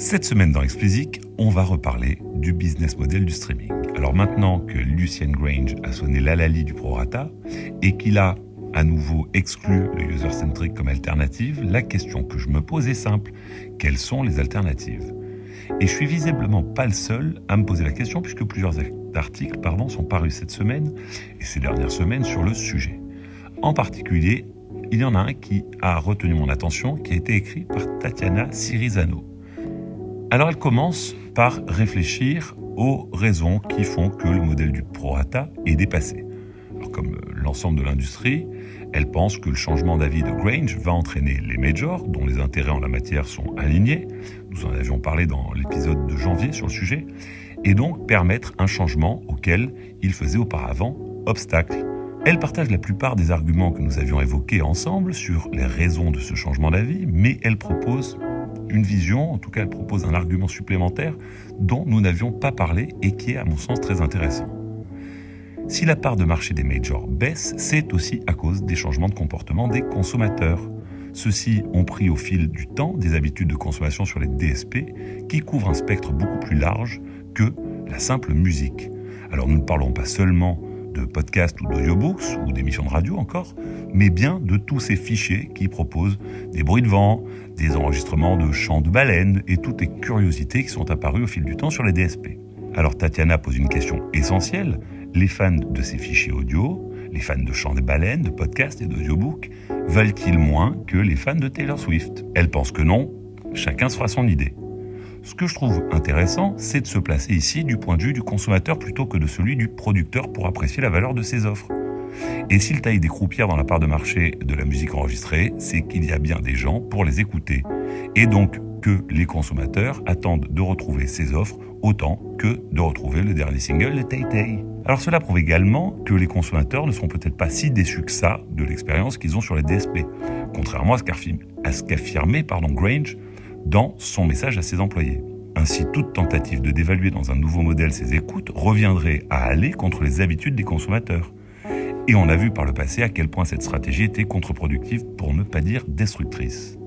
Cette semaine dans Explicit, on va reparler du business model du streaming. Alors maintenant que Lucien Grange a sonné l'alali du prorata et qu'il a à nouveau exclu le user-centric comme alternative, la question que je me pose est simple. Quelles sont les alternatives? Et je suis visiblement pas le seul à me poser la question puisque plusieurs articles pardon, sont parus cette semaine et ces dernières semaines sur le sujet. En particulier, il y en a un qui a retenu mon attention, qui a été écrit par Tatiana Sirizano. Alors elle commence par réfléchir aux raisons qui font que le modèle du prorata est dépassé. Comme euh, l'ensemble de l'industrie, elle pense que le changement d'avis de Grange va entraîner les majors, dont les intérêts en la matière sont alignés, nous en avions parlé dans l'épisode de janvier sur le sujet, et donc permettre un changement auquel il faisait auparavant obstacle. Elle partage la plupart des arguments que nous avions évoqués ensemble sur les raisons de ce changement d'avis, mais elle propose une vision, en tout cas elle propose un argument supplémentaire dont nous n'avions pas parlé et qui est à mon sens très intéressant. Si la part de marché des majors baisse, c'est aussi à cause des changements de comportement des consommateurs. Ceux-ci ont pris au fil du temps des habitudes de consommation sur les DSP qui couvrent un spectre beaucoup plus large que la simple musique. Alors nous ne parlons pas seulement de podcasts ou d'audiobooks ou d'émissions de radio encore, mais bien de tous ces fichiers qui proposent des bruits de vent, des enregistrements de chants de baleines et toutes les curiosités qui sont apparues au fil du temps sur les DSP. Alors Tatiana pose une question essentielle. Les fans de ces fichiers audio, les fans de chants de baleines, de podcasts et d'audiobooks, valent-ils moins que les fans de Taylor Swift? Elle pense que non, chacun se fera son idée. Ce que je trouve intéressant, c'est de se placer ici du point de vue du consommateur plutôt que de celui du producteur pour apprécier la valeur de ses offres. Et s'il taille des croupières dans la part de marché de la musique enregistrée, c'est qu'il y a bien des gens pour les écouter. Et donc que les consommateurs attendent de retrouver ces offres autant que de retrouver le dernier single de Tay Tay. Alors cela prouve également que les consommateurs ne sont peut-être pas si déçus que ça de l'expérience qu'ils ont sur les DSP, contrairement à ce qu'affirmait Grange dans son message à ses employés. Ainsi, toute tentative de dévaluer dans un nouveau modèle ses écoutes reviendrait à aller contre les habitudes des consommateurs. Et on a vu par le passé à quel point cette stratégie était contre-productive, pour ne pas dire destructrice.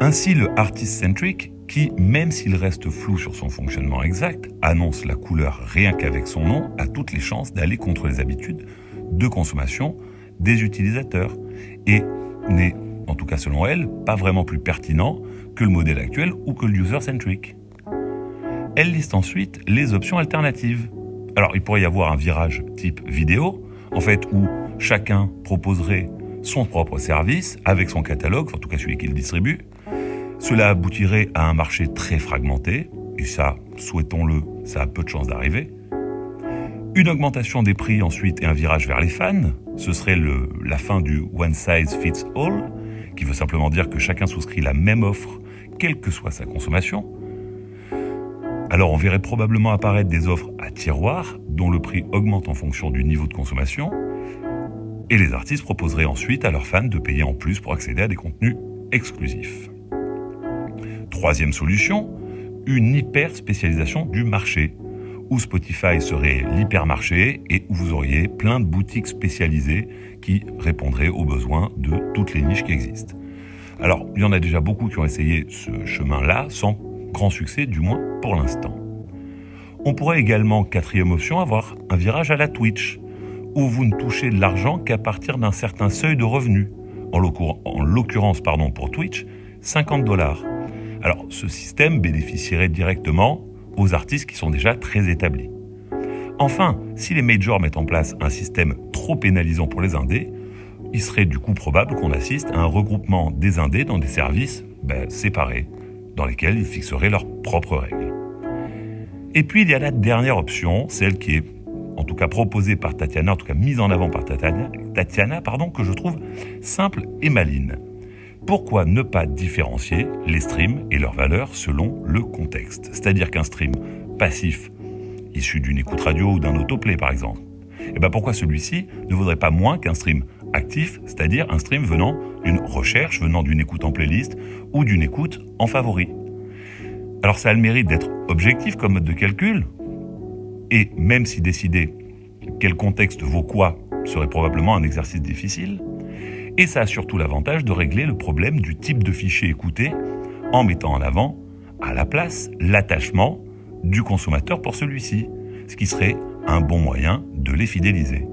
Ainsi, le artist-centric, qui, même s'il reste flou sur son fonctionnement exact, annonce la couleur rien qu'avec son nom, a toutes les chances d'aller contre les habitudes de consommation des utilisateurs et n'est, en tout cas selon elle, pas vraiment plus pertinent que le modèle actuel ou que le user-centric. Elle liste ensuite les options alternatives. Alors, il pourrait y avoir un virage type vidéo, en fait, où chacun proposerait son propre service avec son catalogue, en tout cas celui qu'il distribue. Cela aboutirait à un marché très fragmenté, et ça, souhaitons-le, ça a peu de chances d'arriver. Une augmentation des prix ensuite et un virage vers les fans, ce serait la fin du one size fits all, qui veut simplement dire que chacun souscrit la même offre, quelle que soit sa consommation. Alors on verrait probablement apparaître des offres à tiroir, dont le prix augmente en fonction du niveau de consommation, et les artistes proposeraient ensuite à leurs fans de payer en plus pour accéder à des contenus exclusifs. Troisième solution, une hyper spécialisation du marché, Spotify serait l'hypermarché et où vous auriez plein de boutiques spécialisées qui répondraient aux besoins de toutes les niches qui existent. Alors, il y en a déjà beaucoup qui ont essayé ce chemin-là, sans grand succès, du moins pour l'instant. On pourrait également, quatrième option, avoir un virage à la Twitch, où vous ne touchez de l'argent qu'à partir d'un certain seuil de revenus. En l'occurrence, pardon, pour Twitch, 50 dollars. Alors, ce système bénéficierait directement aux artistes qui sont déjà très établis. Enfin, si les majors mettent en place un système trop pénalisant pour les indés, il serait du coup probable qu'on assiste à un regroupement des indés dans des services ben, séparés, dans lesquels ils fixeraient leurs propres règles. Et puis il y a la dernière option, celle qui est en tout cas proposée par Tatiana, en tout cas mise en avant par Tatiana, Tatiana pardon, que je trouve simple et maline. Pourquoi ne pas différencier les streams et leurs valeurs selon le contexte? C'est-à-dire qu'un stream passif, issu d'une écoute radio ou d'un autoplay par exemple, et eh ben pourquoi celui-ci ne vaudrait pas moins qu'un stream actif, c'est-à-dire un stream venant d'une recherche, venant d'une écoute en playlist ou d'une écoute en favori? Alors ça a le mérite d'être objectif comme mode de calcul, et même si décider quel contexte vaut quoi serait probablement un exercice difficile, et ça a surtout l'avantage de régler le problème du type de fichier écouté en mettant en avant à la place l'attachement du consommateur pour celui-ci, ce qui serait un bon moyen de les fidéliser.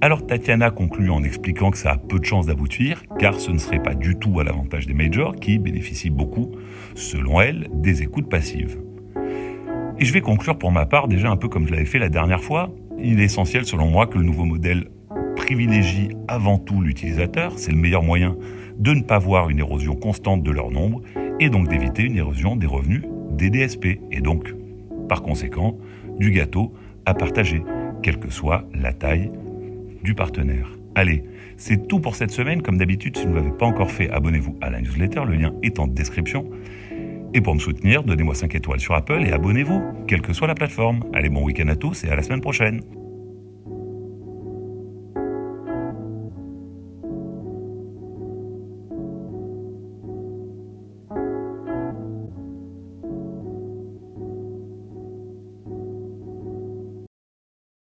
Alors Tatiana conclut en expliquant que ça a peu de chances d'aboutir, car ce ne serait pas du tout à l'avantage des majors qui bénéficient beaucoup, selon elle, des écoutes passives. Et je vais conclure pour ma part déjà un peu comme je l'avais fait la dernière fois. Il est essentiel selon moi que le nouveau modèle privilégie avant tout l'utilisateur, c'est le meilleur moyen de ne pas voir une érosion constante de leur nombre et donc d'éviter une érosion des revenus des DSP et donc, par conséquent, du gâteau à partager, quelle que soit la taille du partenaire. Allez, c'est tout pour cette semaine. Comme d'habitude, si vous ne l'avez pas encore fait, abonnez-vous à la newsletter. Le lien est en description. Et pour me soutenir, donnez-moi 5 étoiles sur Apple et abonnez-vous, quelle que soit la plateforme. Allez, bon week-end à tous et à la semaine prochaine.